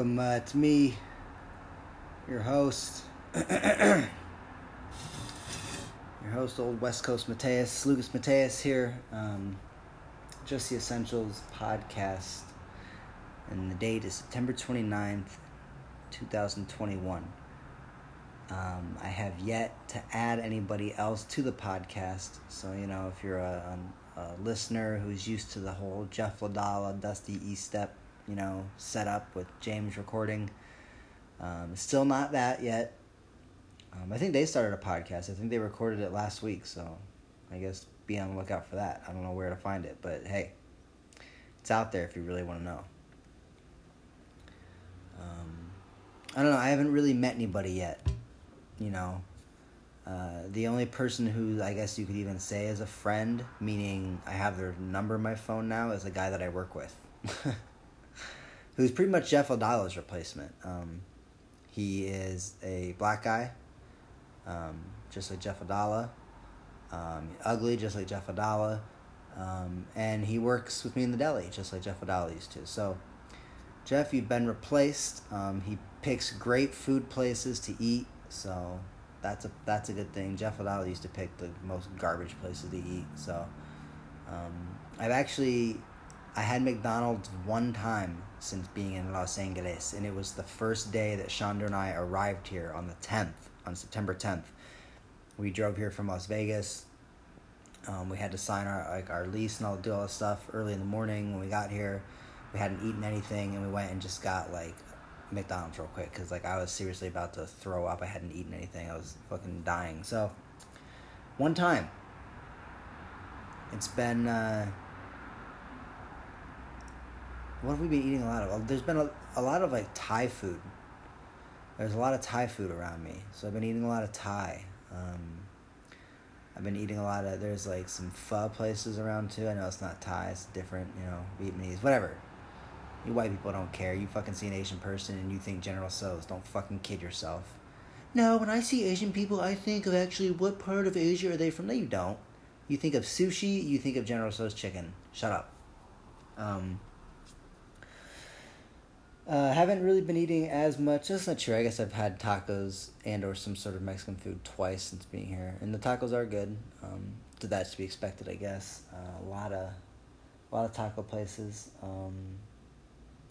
Welcome. Uh, it's me, your host. your host, Old West Coast Mateus, Lucas Mateus here. Um, Just the Essentials podcast. And the date is September 29th, 2021. Um, I have yet to add anybody else to the podcast. So, you know, if you're a, a, listener who's used to the whole Jeff Ladala, Dusty Estep you know, set up with James recording. Um, still not that yet. Um, I think they started a podcast. I think they recorded it last week, so I guess be on the lookout for that. I don't know where to find it, but hey, it's out there if you really want to know. Um, I don't know. I haven't really met anybody yet. You know, uh, the only person who I guess you could even say is a friend, meaning I have their number in my phone now, is a guy that I work with. who's pretty much Jeff Adala's replacement. Um, he is a black guy, um, just like Jeff Adala, um, ugly, just like Jeff Adala, um, and he works with me in the deli, just like Jeff Adala used to. So, Jeff, you've been replaced. Um, he picks great food places to eat, so that's a that's a good thing. Jeff Adala used to pick the most garbage places to eat, so um, I've actually I had McDonald's one time since being in Los Angeles, and it was the first day that Shonda and I arrived here on the 10th, on September 10th. We drove here from Las Vegas. Um, we had to sign our like our lease and all do all this stuff early in the morning. When we got here, we hadn't eaten anything, and we went and just got like McDonald's real quick because like I was seriously about to throw up. I hadn't eaten anything. I was fucking dying. So one time. It's been. Uh, what have we been eating a lot of? There's been a, a lot of like Thai food. There's a lot of Thai food around me, so I've been eating a lot of Thai. Um, I've been eating a lot of. There's like some pho places around too. I know it's not Thai; it's different. You know, Vietnamese, whatever. You white people don't care. You fucking see an Asian person and you think General Tso's. Don't fucking kid yourself. No, when I see Asian people, I think of actually what part of Asia are they from? No, you don't. You think of sushi. You think of General Tso's chicken. Shut up. Um, uh, haven't really been eating as much. That's not true. I guess I've had tacos and or some sort of Mexican food twice since being here, and the tacos are good. Um, to that to be expected, I guess. Uh, a lot of, a lot of taco places. Um,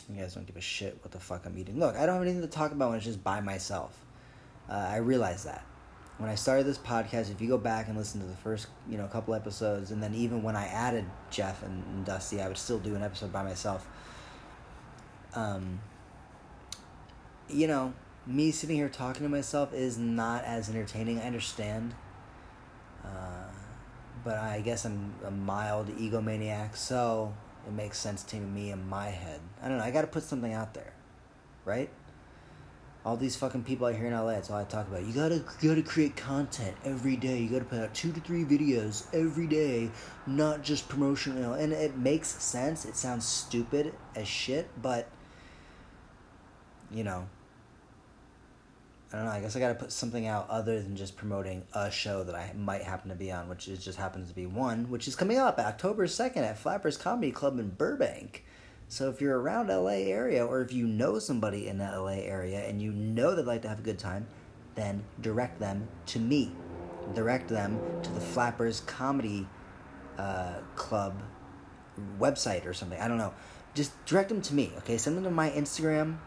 you guys don't give a shit what the fuck I'm eating. Look, I don't have anything to talk about when it's just by myself. Uh, I realize that when I started this podcast, if you go back and listen to the first, you know, couple episodes, and then even when I added Jeff and, and Dusty, I would still do an episode by myself. Um, you know, me sitting here talking to myself is not as entertaining. I understand. Uh, but I guess I'm a mild egomaniac, so it makes sense to me in my head. I don't know. I got to put something out there, right? All these fucking people out here in LA. That's all I talk about. You gotta you gotta create content every day. You gotta put out two to three videos every day, not just promotional. And it makes sense. It sounds stupid as shit, but you know, I don't know. I guess I got to put something out other than just promoting a show that I might happen to be on, which is just happens to be one, which is coming up October second at Flappers Comedy Club in Burbank. So if you're around LA area, or if you know somebody in the LA area and you know they'd like to have a good time, then direct them to me. Direct them to the Flappers Comedy uh, Club website or something. I don't know. Just direct them to me. Okay, send them to my Instagram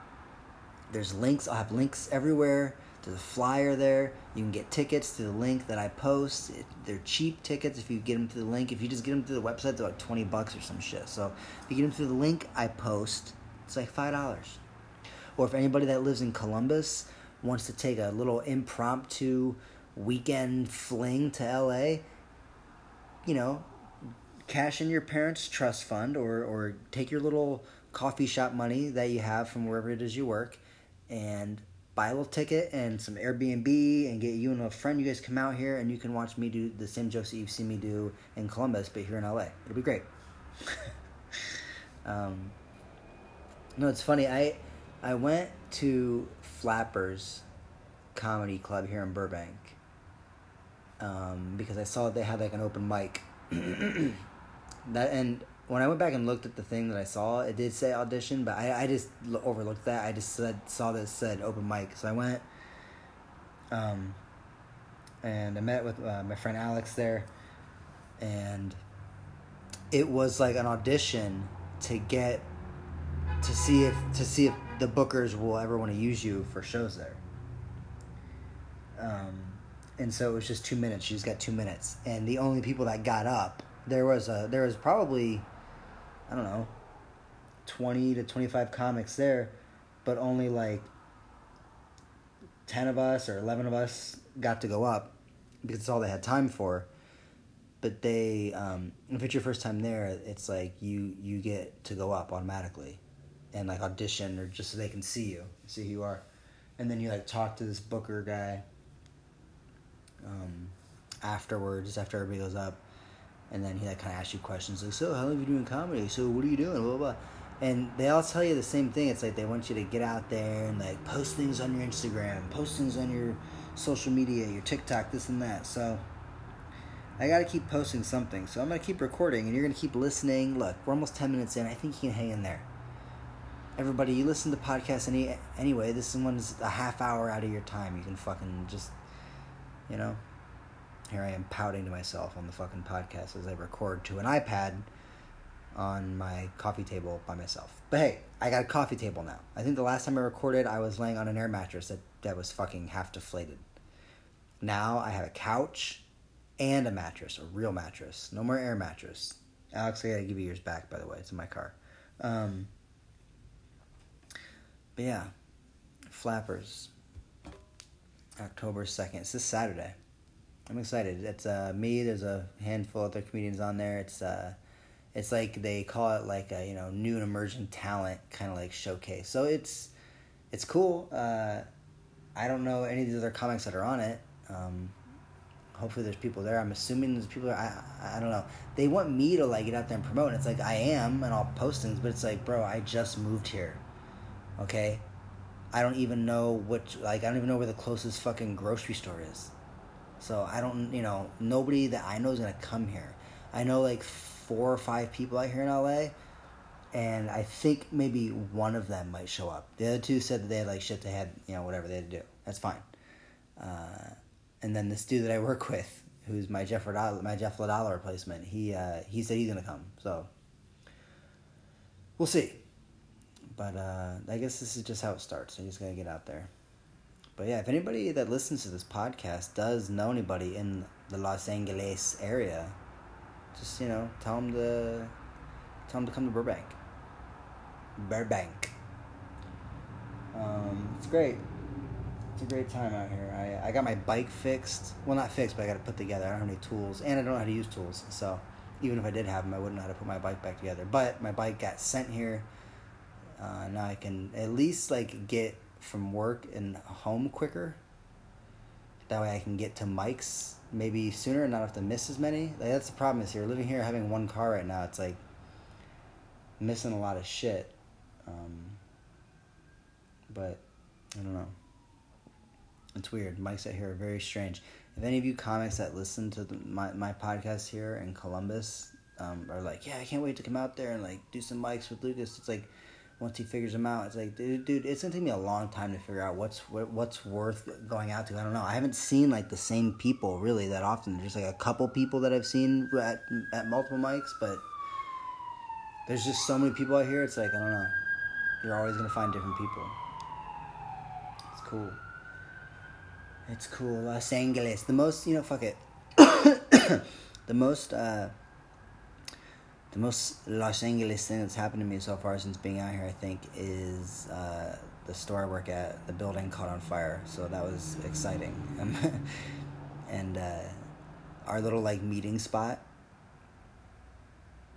there's links. I'll have links everywhere. There's a flyer there. You can get tickets to the link that I post. they're cheap tickets if you get them through the link. If you just get them through the website, they're like 20 bucks or some shit. So if you get them through the link I post, it's like $5. Or if anybody that lives in Columbus wants to take a little impromptu weekend fling to LA, you know, cash in your parents' trust fund or, or take your little coffee shop money that you have from wherever it is you work and buy a little ticket and some Airbnb and get you and a friend. You guys come out here and you can watch me do the same jokes that you've seen me do in Columbus, but here in LA. It'll be great. um, no, it's funny. I I went to Flappers Comedy Club here in Burbank um, because I saw they had like an open mic. that and when I went back and looked at the thing that I saw, it did say audition, but I, I just overlooked that. I just said saw this said open mic, so I went. Um, and I met with uh, my friend Alex there, and it was like an audition to get to see if to see if the bookers will ever want to use you for shows there. Um, and so it was just two minutes. You just got two minutes, and the only people that got up there was a there was probably I don't know, 20 to 25 comics there, but only like 10 of us or 11 of us got to go up because it's all they had time for. But they, um, if it's your first time there, it's like you you get to go up automatically, and like audition or just so they can see you, see who you are, and then you like talk to this booker guy. Um, afterwards, after everybody goes up, and then he like kind of asks you questions like, "So how long have you doing comedy? So what are you doing?" Blah, blah blah. And they all tell you the same thing. It's like they want you to get out there and like post things on your Instagram, post things on your social media, your TikTok, this and that. So I got to keep posting something. So I'm gonna keep recording, and you're gonna keep listening. Look, we're almost ten minutes in. I think you can hang in there. Everybody, you listen to podcasts any anyway. This one's a half hour out of your time. You can fucking just, you know. Here I am pouting to myself on the fucking podcast as I record to an iPad on my coffee table by myself. But hey, I got a coffee table now. I think the last time I recorded, I was laying on an air mattress that, that was fucking half deflated. Now I have a couch and a mattress, a real mattress. No more air mattress. Alex, I gotta give you yours back, by the way. It's in my car. Um, but yeah, Flappers. October 2nd. It's this Saturday. I'm excited. It's uh, me. There's a handful of other comedians on there. It's uh, it's like they call it like a you know new and emerging talent kind of like showcase. So it's it's cool. Uh, I don't know any of these other comics that are on it. Um, hopefully there's people there. I'm assuming there's people. There. I I don't know. They want me to like get out there and promote. And it's like I am and I'll post things, but it's like, bro, I just moved here. Okay, I don't even know what like I don't even know where the closest fucking grocery store is. So I don't, you know, nobody that I know is gonna come here. I know like four or five people out here in LA, and I think maybe one of them might show up. The other two said that they had like shit they had, you know, whatever they had to do. That's fine. Uh, and then this dude that I work with, who's my Jeff Lodala, my Jeff Lodala replacement, he uh, he said he's gonna come. So we'll see. But uh, I guess this is just how it starts. I just gotta get out there. But yeah, if anybody that listens to this podcast does know anybody in the Los Angeles area, just you know, tell them to tell them to come to Burbank. Burbank. Um, it's great. It's a great time out here. I, I got my bike fixed. Well, not fixed, but I got it put together. I don't have any tools, and I don't know how to use tools. So even if I did have them, I wouldn't know how to put my bike back together. But my bike got sent here. Uh, now I can at least like get from work and home quicker. That way I can get to mics maybe sooner and not have to miss as many. Like that's the problem is here living here having one car right now. It's like missing a lot of shit. Um, but I don't know. It's weird. Mics out here are very strange. If any of you comics that listen to the, my my podcast here in Columbus um, are like, yeah, I can't wait to come out there and like do some mics with Lucas. It's like once he figures them out, it's like, dude, dude, it's gonna take me a long time to figure out what's what, what's worth going out to. I don't know. I haven't seen like the same people really that often. There's like a couple people that I've seen at at multiple mics, but there's just so many people out here. It's like I don't know. You're always gonna find different people. It's cool. It's cool. Los Angeles, the most you know. Fuck it. the most. uh the most Los Angeles thing that's happened to me so far since being out here, I think, is uh, the store I work at. The building caught on fire, so that was exciting. and uh, our little like meeting spot,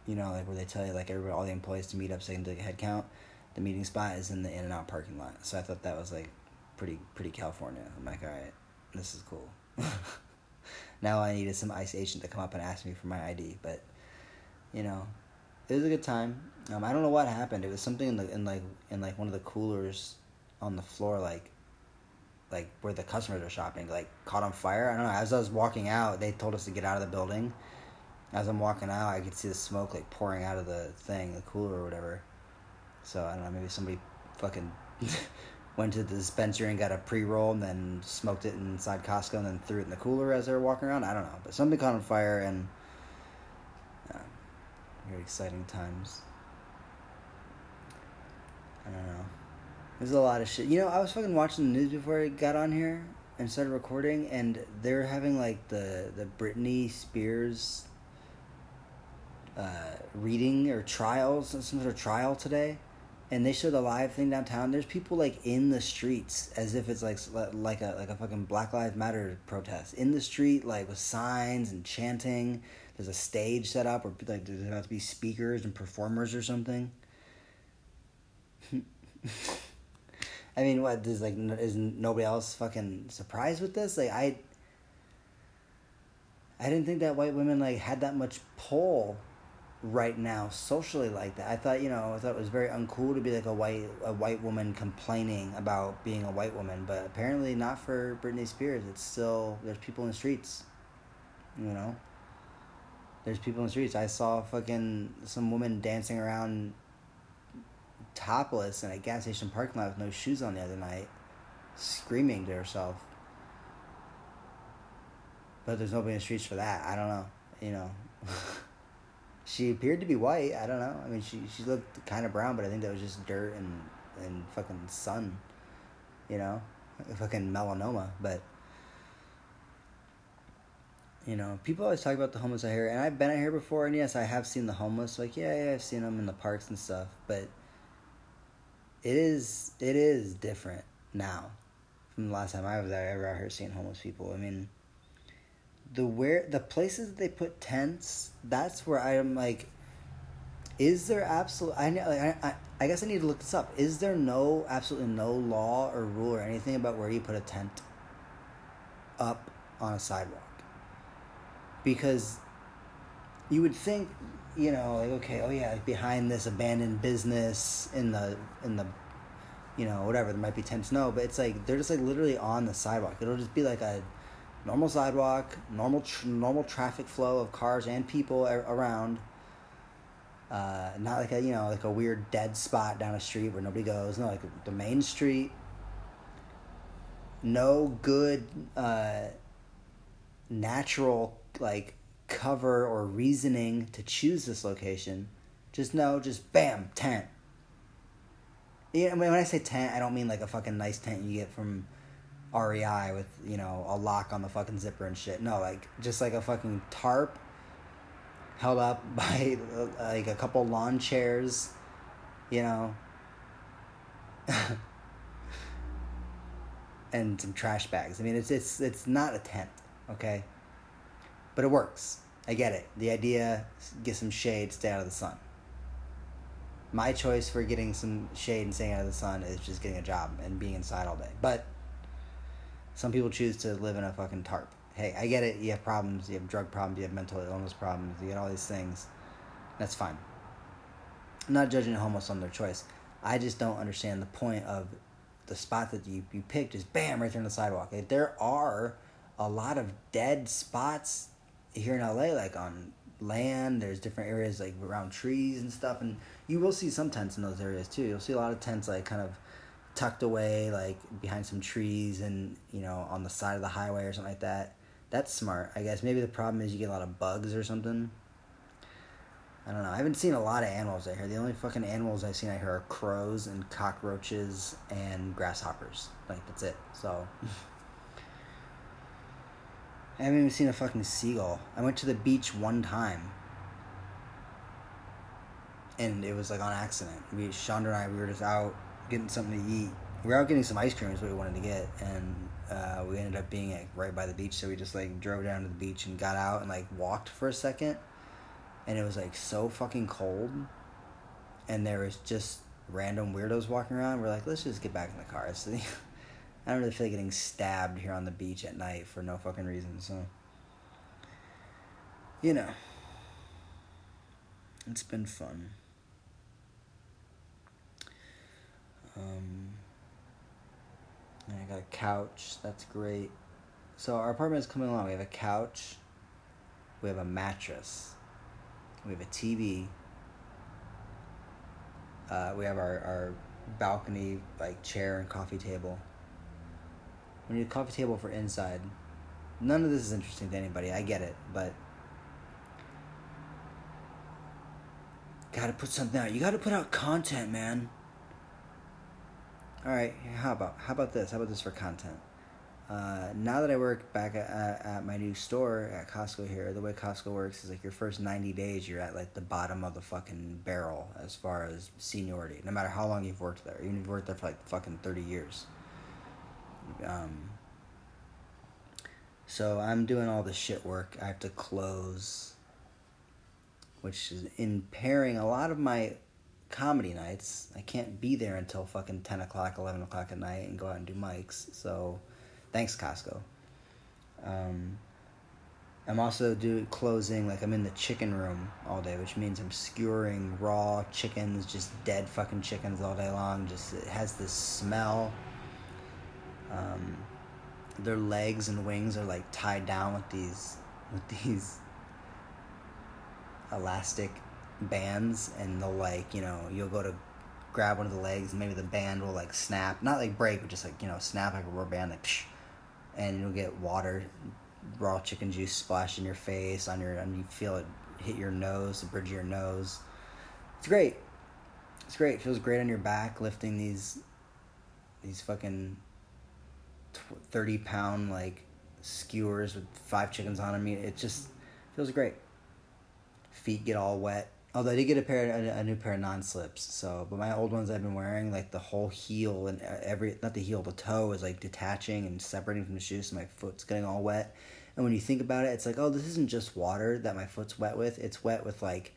you know, like where they tell you like everybody, all the employees to meet up so they can do a head count. The meeting spot is in the In-N-Out parking lot, so I thought that was like pretty pretty California. I'm like, all right, this is cool. now I needed some ICE agent to come up and ask me for my ID, but you know, it was a good time. Um, I don't know what happened. It was something in the in like in like one of the coolers on the floor, like like where the customers are shopping, like caught on fire. I don't know. As I was walking out, they told us to get out of the building, as I'm walking out, I could see the smoke like pouring out of the thing, the cooler or whatever. So I don't know, maybe somebody fucking went to the dispensary and got a pre roll and then smoked it inside Costco and then threw it in the cooler as they were walking around. I don't know, but something caught on fire and very exciting times. I don't know. There's a lot of shit. You know, I was fucking watching the news before I got on here and started recording, and they're having like the the Britney Spears uh, reading or trials, some sort of trial today, and they showed a live thing downtown. There's people like in the streets as if it's like like a like a fucking Black Lives Matter protest in the street, like with signs and chanting. There's a stage set up, or like there's about to be speakers and performers or something. I mean, what does like is nobody else fucking surprised with this? Like I, I didn't think that white women like had that much pull right now socially like that. I thought you know I thought it was very uncool to be like a white a white woman complaining about being a white woman, but apparently not for Britney Spears. It's still there's people in the streets, you know. There's people in the streets. I saw fucking some woman dancing around topless in a gas station parking lot with no shoes on the other night, screaming to herself. But there's nobody in the streets for that. I don't know. You know. she appeared to be white. I don't know. I mean, she she looked kind of brown, but I think that was just dirt and and fucking sun. You know, fucking melanoma. But you know, people always talk about the homeless out here, and I've been out here before, and yes, I have seen the homeless. Like, yeah, yeah, I've seen them in the parks and stuff, but it is it is different now from the last time I was there, ever out here seeing homeless people. I mean, the where the places that they put tents, that's where I'm like, is there absolute? I, I I I guess I need to look this up. Is there no absolutely no law or rule or anything about where you put a tent up on a sidewalk? Because you would think you know, like okay, oh yeah, like behind this abandoned business in the in the, you know, whatever there might be tents. No, but it's like they're just like literally on the sidewalk. It'll just be like a normal sidewalk, normal tr- normal traffic flow of cars and people around. Uh, not like a you know like a weird dead spot down a street where nobody goes. No, like the main street. No good uh, natural like cover or reasoning to choose this location. Just know, just bam, tent. Yeah, I mean, when I say tent, I don't mean like a fucking nice tent you get from REI with, you know, a lock on the fucking zipper and shit. No, like, just like a fucking tarp held up by like a couple lawn chairs, you know. and some trash bags. I mean, it's it's it's not a tent, okay? But it works. I get it. The idea get some shade, stay out of the sun. My choice for getting some shade and staying out of the sun is just getting a job and being inside all day. But some people choose to live in a fucking tarp. Hey, I get it. You have problems. You have drug problems. You have mental illness problems. You get all these things. That's fine. I'm not judging a homeless on their choice. I just don't understand the point of the spot that you, you picked is bam right there on the sidewalk. Like, there are a lot of dead spots here in LA, like on land, there's different areas like around trees and stuff, and you will see some tents in those areas too. You'll see a lot of tents like kind of tucked away, like behind some trees and you know on the side of the highway or something like that. That's smart, I guess. Maybe the problem is you get a lot of bugs or something. I don't know. I haven't seen a lot of animals out here. The only fucking animals I've seen out here are crows and cockroaches and grasshoppers. Like that's it. So. I haven't even seen a fucking seagull. I went to the beach one time. And it was like on accident. We Chandra and I we were just out getting something to eat. We were out getting some ice cream is what we wanted to get and uh, we ended up being like right by the beach so we just like drove down to the beach and got out and like walked for a second and it was like so fucking cold and there was just random weirdos walking around. We're like, let's just get back in the car. So I don't really feel like getting stabbed here on the beach at night for no fucking reason. So, you know, it's been fun. Um, I got a couch. That's great. So our apartment is coming along. We have a couch We have a mattress. We have a TV. Uh, we have our, our balcony like chair and coffee table. We need a coffee table for inside. None of this is interesting to anybody. I get it, but gotta put something out. You gotta put out content, man. All right, how about how about this? How about this for content? Uh, now that I work back at, at my new store at Costco here, the way Costco works is like your first 90 days, you're at like the bottom of the fucking barrel as far as seniority, no matter how long you've worked there. Even if you've worked there for like fucking 30 years. Um, so I'm doing all the shit work. I have to close, which is impairing a lot of my comedy nights. I can't be there until fucking 10 o'clock, 11 o'clock at night and go out and do mics. So Thanks, Costco. Um, I'm also do closing like I'm in the chicken room all day, which means I'm skewering raw chickens, just dead fucking chickens all day long. Just it has this smell. Um, their legs and wings are like tied down with these with these elastic bands, and they'll like you know you'll go to grab one of the legs, and maybe the band will like snap, not like break, but just like you know snap like a rubber band, like. Psh, and you'll get water, raw chicken juice splashed in your face, on your, and you feel it hit your nose, the bridge of your nose. It's great. It's great. It feels great on your back lifting these, these fucking thirty pound like skewers with five chickens on them. It just feels great. Feet get all wet. Although I did get a pair, a, a new pair of non slips. So, but my old ones I've been wearing, like the whole heel and uh, every, not the heel, the toe is like detaching and separating from the shoe, so my foot's getting all wet. And when you think about it, it's like, oh, this isn't just water that my foot's wet with. It's wet with like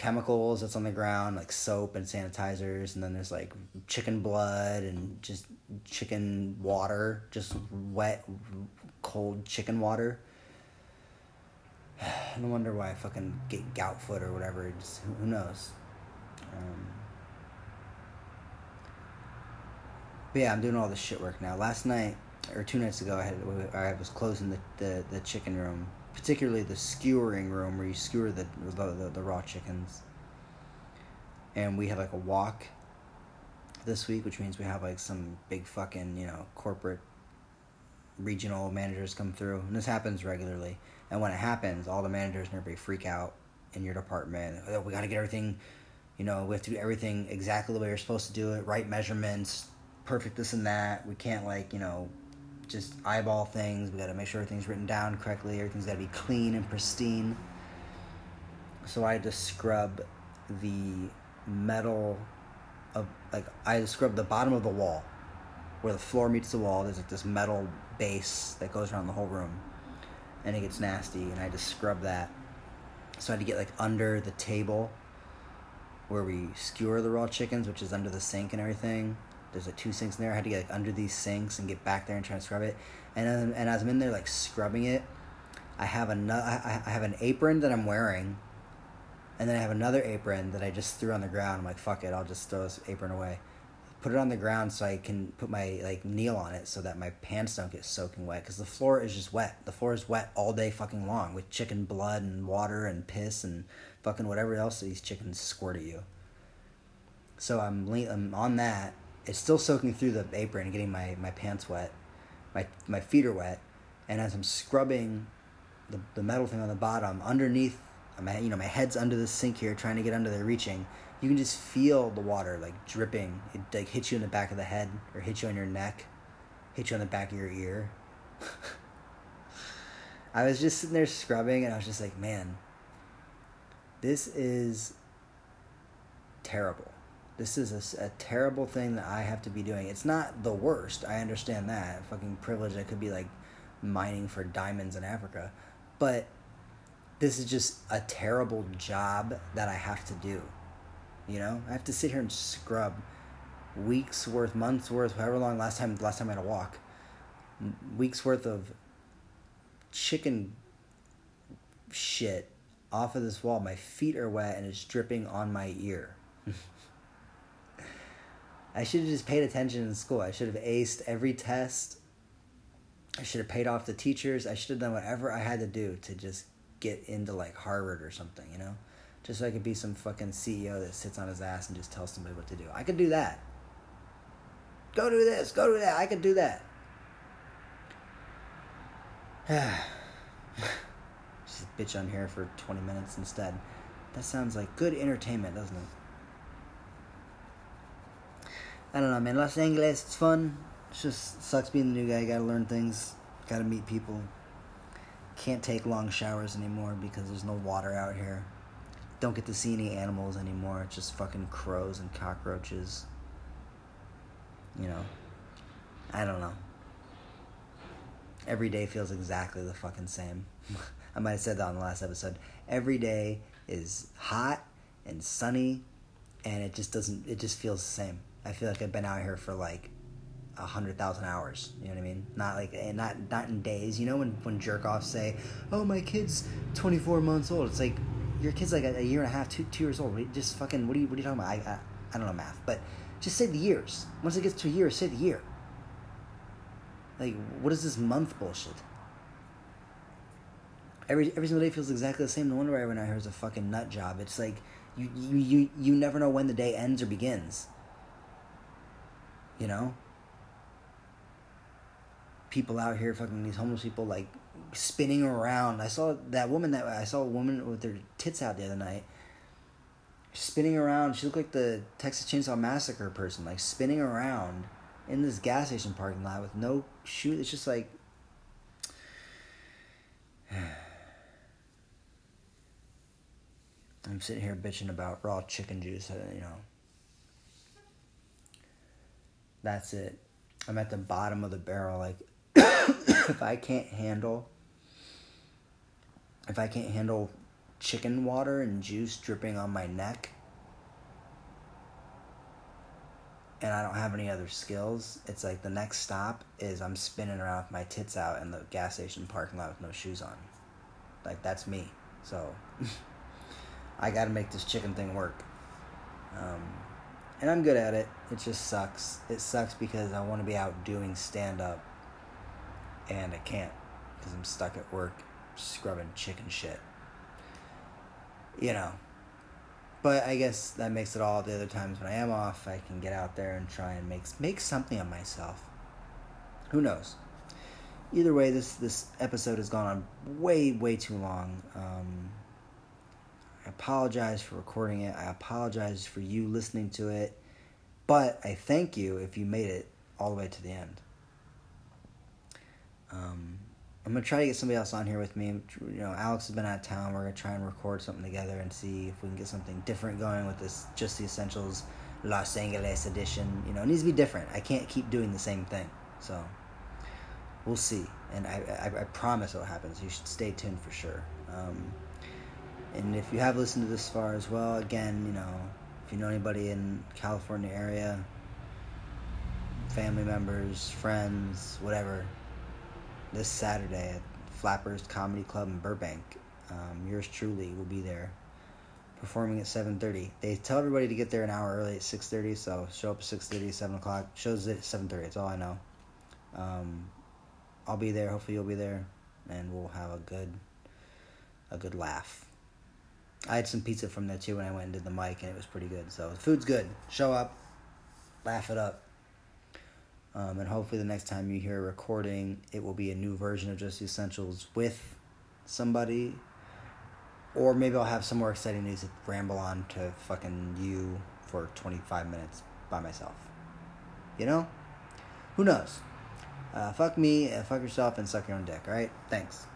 chemicals that's on the ground, like soap and sanitizers, and then there's like chicken blood and just chicken water, just wet, cold chicken water. no wonder why I fucking get gout foot or whatever. Just, who knows? Um, but yeah, I'm doing all this shit work now. Last night or two nights ago, I had I was closing the, the, the chicken room, particularly the skewering room where you skewer the the, the, the raw chickens. And we had like a walk this week, which means we have like some big fucking you know corporate regional managers come through, and this happens regularly. And when it happens, all the managers and everybody freak out in your department. Oh, we got to get everything, you know, we have to do everything exactly the way you're supposed to do it, right measurements, perfect this and that. We can't like, you know, just eyeball things. We got to make sure everything's written down correctly. Everything's got to be clean and pristine. So I had to scrub the metal of like I had to scrub the bottom of the wall where the floor meets the wall. There's like this metal base that goes around the whole room and it gets nasty, and I had to scrub that. So I had to get like under the table where we skewer the raw chickens, which is under the sink and everything. There's like two sinks in there. I had to get like under these sinks and get back there and try to scrub it. And then, and as I'm in there like scrubbing it, I have another. I have an apron that I'm wearing, and then I have another apron that I just threw on the ground. I'm like, fuck it, I'll just throw this apron away put it on the ground so I can put my like kneel on it so that my pants don't get soaking wet because the floor is just wet. The floor is wet all day fucking long with chicken blood and water and piss and fucking whatever else these chickens squirt at you. So I'm, le- I'm on that. It's still soaking through the apron and getting my, my pants wet. My my feet are wet, and as I'm scrubbing the the metal thing on the bottom underneath, my you know my head's under the sink here trying to get under there reaching you can just feel the water like dripping. It like hits you in the back of the head or hits you on your neck, hits you on the back of your ear. I was just sitting there scrubbing and I was just like, man, this is terrible. This is a, a, terrible thing that I have to be doing. It's not the worst. I understand that. Fucking privilege. I could be like mining for diamonds in Africa. But this is just a terrible job that I have to do. You know, I have to sit here and scrub weeks worth, months worth, however long last time last time I had a walk, weeks worth of chicken shit off of this wall. My feet are wet and it's dripping on my ear. I should have just paid attention in school. I should have aced every test. I should have paid off the teachers. I should have done whatever I had to do to just get into like Harvard or something, you know? Just so I could be some fucking CEO that sits on his ass and just tells somebody what to do. I could do that. Go do this, go do that. I could do that. Just bitch on here for 20 minutes instead. That sounds like good entertainment, doesn't it? I don't know, man. Los Angeles, it's fun. It just sucks being the new guy. Gotta learn things. Gotta meet people. Can't take long showers anymore because there's no water out here. Don't get to see any animals anymore. It's just fucking crows and cockroaches. You know. I don't know. Every day feels exactly the fucking same. I might have said that on the last episode. Every day is hot and sunny and it just doesn't it just feels the same. I feel like I've been out here for like a hundred thousand hours. You know what I mean? Not like eh, not not in days. You know when when jerk offs say, "Oh, my kid's twenty four months old." It's like your kid's like a, a, year and a half, two two years old. Just fucking what are you what are you talking about? I, I I don't know math, but just say the years. Once it gets to a year, say the year. Like what is this month bullshit? Every every single day feels exactly the same. No wonder everyone out here is a fucking nut job. It's like you you you you never know when the day ends or begins. You know? People out here, fucking these homeless people, like spinning around. I saw that woman that I saw a woman with her tits out the other night, spinning around. She looked like the Texas Chainsaw Massacre person, like spinning around in this gas station parking lot with no shoes. It's just like. I'm sitting here bitching about raw chicken juice, uh, you know. That's it. I'm at the bottom of the barrel. Like, if I can't handle, if I can't handle chicken water and juice dripping on my neck, and I don't have any other skills, it's like the next stop is I'm spinning around with my tits out in the gas station parking lot with no shoes on. Like, that's me. So, I gotta make this chicken thing work. Um, and I'm good at it. It just sucks. It sucks because I want to be out doing stand up, and I can't because I'm stuck at work scrubbing chicken shit. You know. But I guess that makes it all the other times when I am off, I can get out there and try and make make something of myself. Who knows? Either way, this this episode has gone on way way too long. Um, apologize for recording it. I apologize for you listening to it. But I thank you if you made it all the way to the end. Um, I'm gonna try to get somebody else on here with me. You know, Alex has been out of town. We're gonna try and record something together and see if we can get something different going with this Just the Essentials Los Angeles edition. You know, it needs to be different. I can't keep doing the same thing. So we'll see. And I, I, I promise it'll happen. So you should stay tuned for sure. Um, and if you have listened to this far as well, again, you know, if you know anybody in California area, family members, friends, whatever, this Saturday at Flappers Comedy Club in Burbank, um, yours truly will be there performing at 7.30 they tell everybody to get there an hour early at 6.30 so show up at 6.30 7 o'clock shows at 7.30 that's all i know. Um, i'll be there hopefully you'll be there and we'll have a good a good laugh I had some pizza from there too when I went and did the mic, and it was pretty good. So food's good. Show up, laugh it up, um, and hopefully the next time you hear a recording, it will be a new version of Just the Essentials with somebody, or maybe I'll have some more exciting news to ramble on to fucking you for twenty five minutes by myself. You know, who knows? Uh, fuck me, uh, fuck yourself, and suck your own dick. All right, thanks.